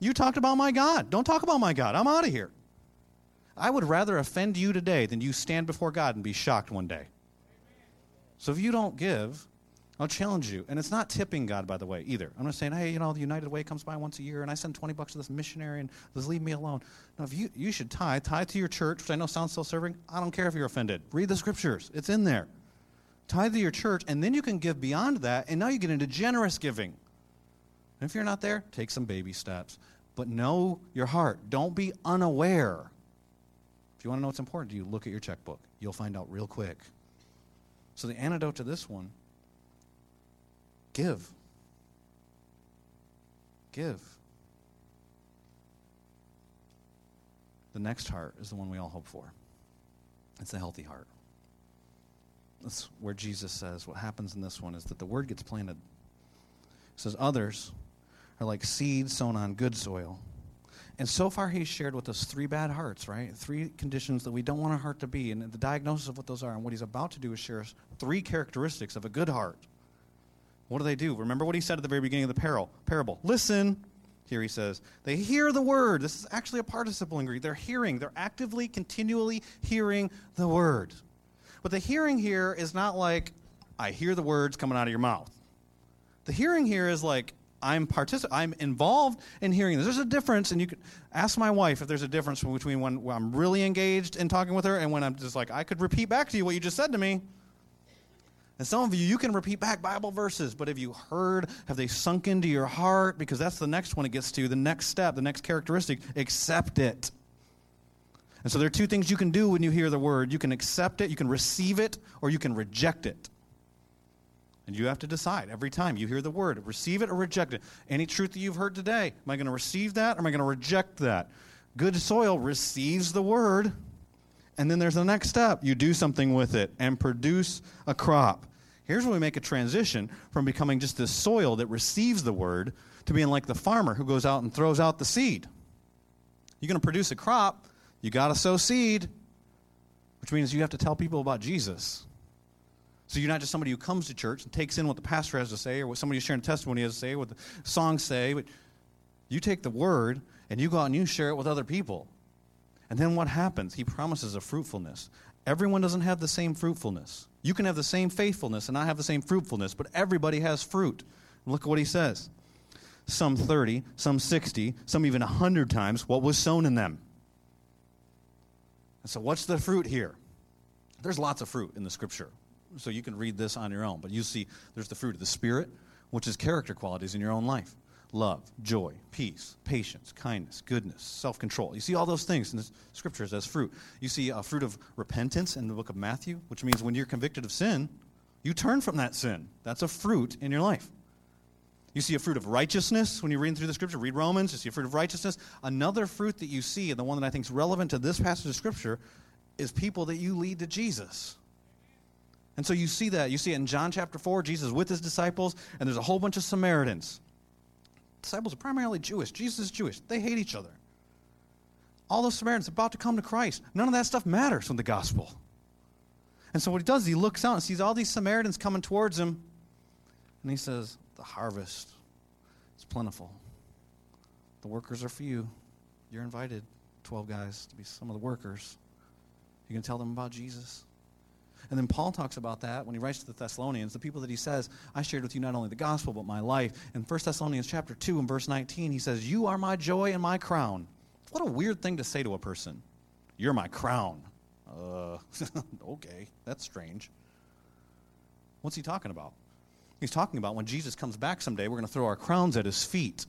You talked about my God. Don't talk about my God. I'm out of here. I would rather offend you today than you stand before God and be shocked one day. So if you don't give, I'll challenge you. And it's not tipping God, by the way, either. I'm not saying, hey, you know, the United Way comes by once a year and I send 20 bucks to this missionary and just leave me alone. No, if you, you should tithe, tithe to your church, which I know sounds self-serving. I don't care if you're offended. Read the scriptures. It's in there. Tithe to your church, and then you can give beyond that, and now you get into generous giving. And if you're not there, take some baby steps. But know your heart. Don't be unaware. If you want to know what's important you, look at your checkbook. You'll find out real quick. So the antidote to this one Give. Give. The next heart is the one we all hope for. It's a healthy heart. That's where Jesus says what happens in this one is that the word gets planted. It says, Others are like seeds sown on good soil. And so far, he's shared with us three bad hearts, right? Three conditions that we don't want our heart to be, and the diagnosis of what those are. And what he's about to do is share us three characteristics of a good heart. What do they do? Remember what he said at the very beginning of the parable. parable. Listen. Here he says, they hear the word. This is actually a participle in Greek. They're hearing. They're actively, continually hearing the word. But the hearing here is not like, I hear the words coming out of your mouth. The hearing here is like, I'm particip- I'm involved in hearing this. There's a difference, and you can ask my wife if there's a difference between when, when I'm really engaged in talking with her and when I'm just like, I could repeat back to you what you just said to me. And some of you, you can repeat back Bible verses, but have you heard? Have they sunk into your heart? Because that's the next one it gets to, the next step, the next characteristic. Accept it. And so there are two things you can do when you hear the word you can accept it, you can receive it, or you can reject it. And you have to decide every time you hear the word receive it or reject it. Any truth that you've heard today, am I going to receive that or am I going to reject that? Good soil receives the word and then there's the next step. You do something with it and produce a crop. Here's where we make a transition from becoming just this soil that receives the word to being like the farmer who goes out and throws out the seed. You're going to produce a crop, you got to sow seed, which means you have to tell people about Jesus. So you're not just somebody who comes to church and takes in what the pastor has to say or what somebody sharing testimony has to say, what the songs say, but you take the word and you go out and you share it with other people. And then what happens? He promises a fruitfulness. Everyone doesn't have the same fruitfulness. You can have the same faithfulness and not have the same fruitfulness, but everybody has fruit. Look at what he says. Some 30, some 60, some even 100 times what was sown in them. And so, what's the fruit here? There's lots of fruit in the scripture. So, you can read this on your own. But you see, there's the fruit of the Spirit, which is character qualities in your own life love, joy, peace, patience, kindness, goodness, self control. You see all those things in the scriptures as fruit. You see a fruit of repentance in the book of Matthew, which means when you're convicted of sin, you turn from that sin. That's a fruit in your life. You see a fruit of righteousness when you're reading through the scripture. Read Romans, you see a fruit of righteousness. Another fruit that you see, and the one that I think is relevant to this passage of scripture, is people that you lead to Jesus. And so you see that. You see it in John chapter 4, Jesus with his disciples, and there's a whole bunch of Samaritans disciples are primarily Jewish. Jesus is Jewish. They hate each other. All those Samaritans about to come to Christ. None of that stuff matters from the gospel. And so what he does is he looks out and sees all these Samaritans coming towards him, and he says, The harvest is plentiful. The workers are few. You're invited, 12 guys, to be some of the workers. You can tell them about Jesus. And then Paul talks about that when he writes to the Thessalonians, the people that he says, I shared with you not only the gospel, but my life. In 1 Thessalonians chapter 2 and verse 19, he says, You are my joy and my crown. What a weird thing to say to a person. You're my crown. Uh, okay, that's strange. What's he talking about? He's talking about when Jesus comes back someday, we're going to throw our crowns at his feet.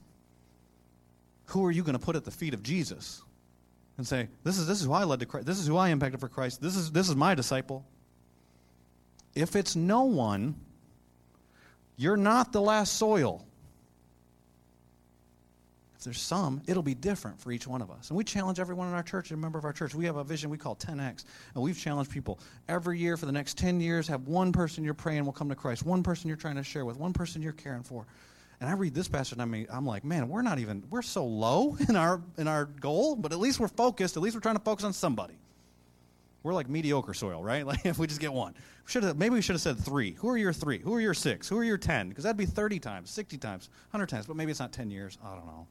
Who are you going to put at the feet of Jesus? And say, this is, this is who I led to Christ. This is who I impacted for Christ. This is, this is my disciple. If it's no one, you're not the last soil. If there's some, it'll be different for each one of us. And we challenge everyone in our church, a member of our church. We have a vision we call 10X. And we've challenged people every year for the next 10 years have one person you're praying will come to Christ, one person you're trying to share with, one person you're caring for. And I read this passage and I mean, I'm like, man, we're not even, we're so low in our, in our goal, but at least we're focused. At least we're trying to focus on somebody. We're like mediocre soil, right? Like if we just get one. Should maybe we should have said three. Who are your three? Who are your six? Who are your ten? Because that'd be 30 times, 60 times, 100 times, but maybe it's not 10 years. I don't know.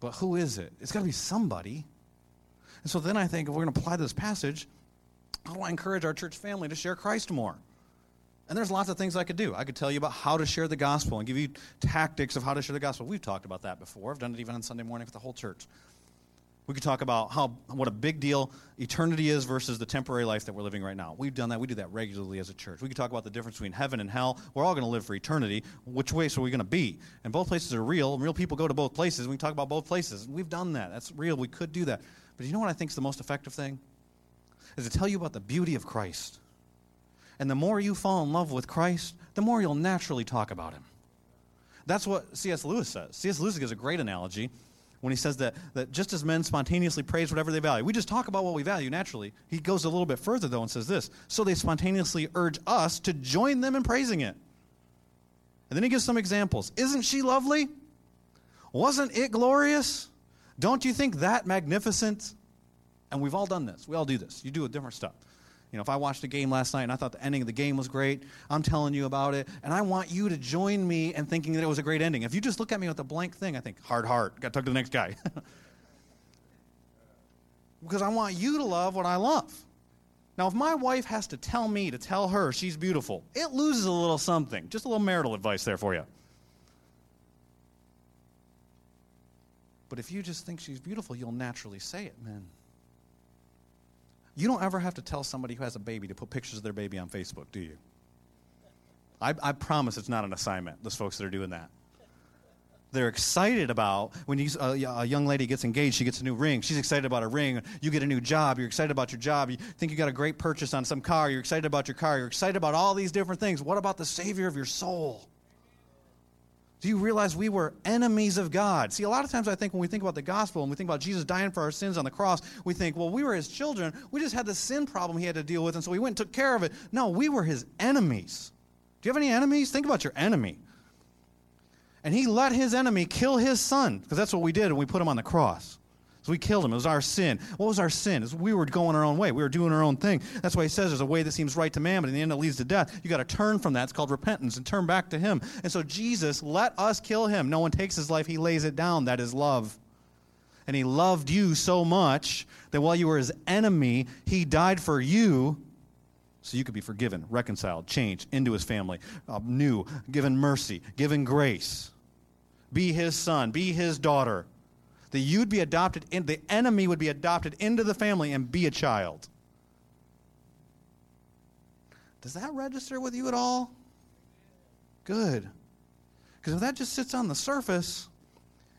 But who is it? It's got to be somebody. And so then I think if we're going to apply this passage, how do I encourage our church family to share Christ more? And there's lots of things I could do. I could tell you about how to share the gospel and give you tactics of how to share the gospel. We've talked about that before. I've done it even on Sunday morning with the whole church. We could talk about how what a big deal eternity is versus the temporary life that we're living right now. We've done that. We do that regularly as a church. We could talk about the difference between heaven and hell. We're all going to live for eternity. Which way are we going to be? And both places are real. Real people go to both places. We can talk about both places. We've done that. That's real. We could do that. But you know what I think is the most effective thing? Is to tell you about the beauty of Christ. And the more you fall in love with Christ, the more you'll naturally talk about him. That's what C.S. Lewis says. C.S. Lewis gives a great analogy when he says that, that just as men spontaneously praise whatever they value, we just talk about what we value naturally. He goes a little bit further, though, and says this so they spontaneously urge us to join them in praising it. And then he gives some examples. Isn't she lovely? Wasn't it glorious? Don't you think that magnificent? And we've all done this. We all do this. You do a different stuff. You know, if I watched a game last night and I thought the ending of the game was great, I'm telling you about it, and I want you to join me in thinking that it was a great ending. If you just look at me with a blank thing, I think, hard heart, got to talk to the next guy. because I want you to love what I love. Now, if my wife has to tell me to tell her she's beautiful, it loses a little something. Just a little marital advice there for you. But if you just think she's beautiful, you'll naturally say it, man. You don't ever have to tell somebody who has a baby to put pictures of their baby on Facebook, do you? I, I promise it's not an assignment, those folks that are doing that. They're excited about when you, uh, a young lady gets engaged, she gets a new ring. She's excited about a ring. You get a new job. You're excited about your job. You think you got a great purchase on some car. You're excited about your car. You're excited about all these different things. What about the Savior of your soul? Do you realize we were enemies of God? See, a lot of times I think when we think about the gospel and we think about Jesus dying for our sins on the cross, we think, well, we were his children. We just had the sin problem he had to deal with, and so we went and took care of it. No, we were his enemies. Do you have any enemies? Think about your enemy. And he let his enemy kill his son, because that's what we did when we put him on the cross. So we killed him. It was our sin. What was our sin? Is we were going our own way. We were doing our own thing. That's why he says there's a way that seems right to man, but in the end it leads to death. You got to turn from that. It's called repentance and turn back to him. And so Jesus let us kill him. No one takes his life, he lays it down. That is love. And he loved you so much that while you were his enemy, he died for you so you could be forgiven, reconciled, changed into his family, uh, new, given mercy, given grace. Be his son, be his daughter. That you'd be adopted in, the enemy would be adopted into the family and be a child. Does that register with you at all? Good. Because if that just sits on the surface,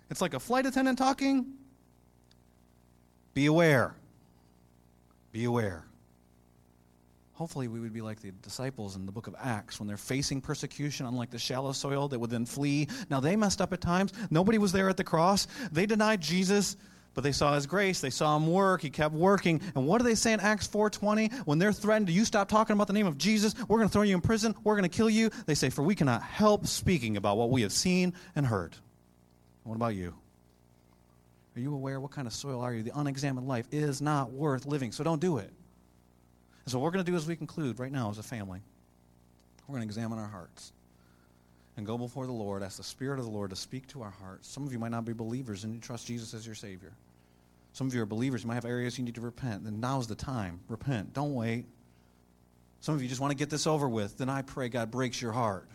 it's like a flight attendant talking. Be aware. Be aware. Hopefully, we would be like the disciples in the book of Acts when they're facing persecution, unlike the shallow soil that would then flee. Now, they messed up at times. Nobody was there at the cross. They denied Jesus, but they saw his grace. They saw him work. He kept working. And what do they say in Acts 4.20? When they're threatened, do you stop talking about the name of Jesus? We're going to throw you in prison. We're going to kill you. They say, for we cannot help speaking about what we have seen and heard. What about you? Are you aware what kind of soil are you? The unexamined life is not worth living, so don't do it. And so, what we're going to do as we conclude right now as a family, we're going to examine our hearts and go before the Lord, ask the Spirit of the Lord to speak to our hearts. Some of you might not be believers and you trust Jesus as your Savior. Some of you are believers, you might have areas you need to repent. Then now's the time. Repent. Don't wait. Some of you just want to get this over with. Then I pray God breaks your heart.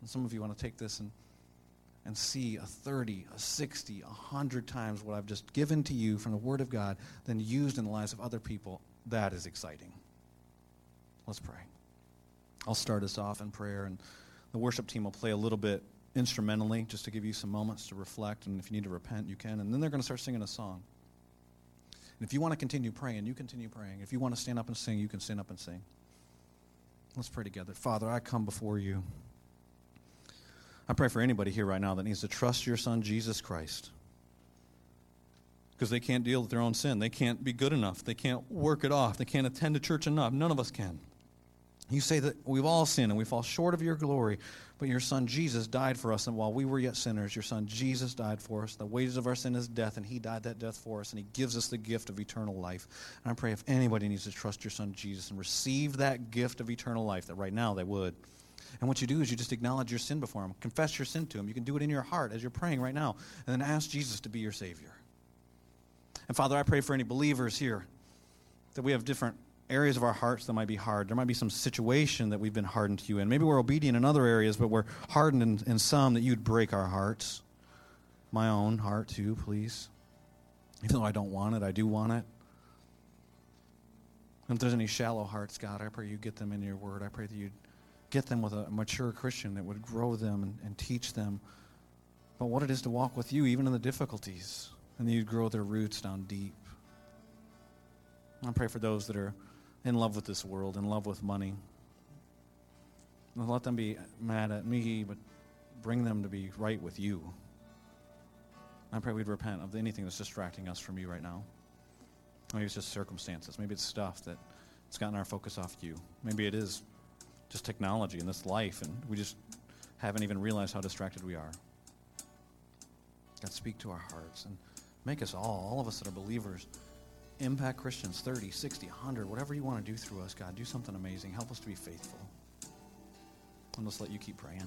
And some of you want to take this and and see a 30, a 60, a 100 times what I've just given to you from the Word of God, then used in the lives of other people, that is exciting. Let's pray. I'll start us off in prayer, and the worship team will play a little bit instrumentally just to give you some moments to reflect. And if you need to repent, you can. And then they're going to start singing a song. And if you want to continue praying, you continue praying. If you want to stand up and sing, you can stand up and sing. Let's pray together. Father, I come before you. I pray for anybody here right now that needs to trust your son, Jesus Christ. Because they can't deal with their own sin. They can't be good enough. They can't work it off. They can't attend to church enough. None of us can. You say that we've all sinned and we fall short of your glory, but your son Jesus died for us, and while we were yet sinners, your son Jesus died for us. The wages of our sin is death, and he died that death for us, and he gives us the gift of eternal life. And I pray if anybody needs to trust your son Jesus and receive that gift of eternal life, that right now they would. And what you do is you just acknowledge your sin before Him, confess your sin to Him. You can do it in your heart as you're praying right now, and then ask Jesus to be your Savior. And Father, I pray for any believers here that we have different areas of our hearts that might be hard. There might be some situation that we've been hardened to you in. Maybe we're obedient in other areas, but we're hardened in, in some that you'd break our hearts. My own heart, too, please. Even though I don't want it, I do want it. If there's any shallow hearts, God, I pray you get them in your word. I pray that you'd get them with a mature Christian that would grow them and, and teach them about what it is to walk with you, even in the difficulties, and you'd grow their roots down deep. I pray for those that are in love with this world, in love with money. let them be mad at me, but bring them to be right with you. I pray we'd repent of anything that's distracting us from you right now. Maybe it's just circumstances. Maybe it's stuff that it's gotten our focus off you. Maybe it is just technology and this life, and we just haven't even realized how distracted we are. God, speak to our hearts and make us all, all of us that are believers, impact Christians 30, 60, 100, whatever you want to do through us, God. Do something amazing. Help us to be faithful. And let's let you keep praying.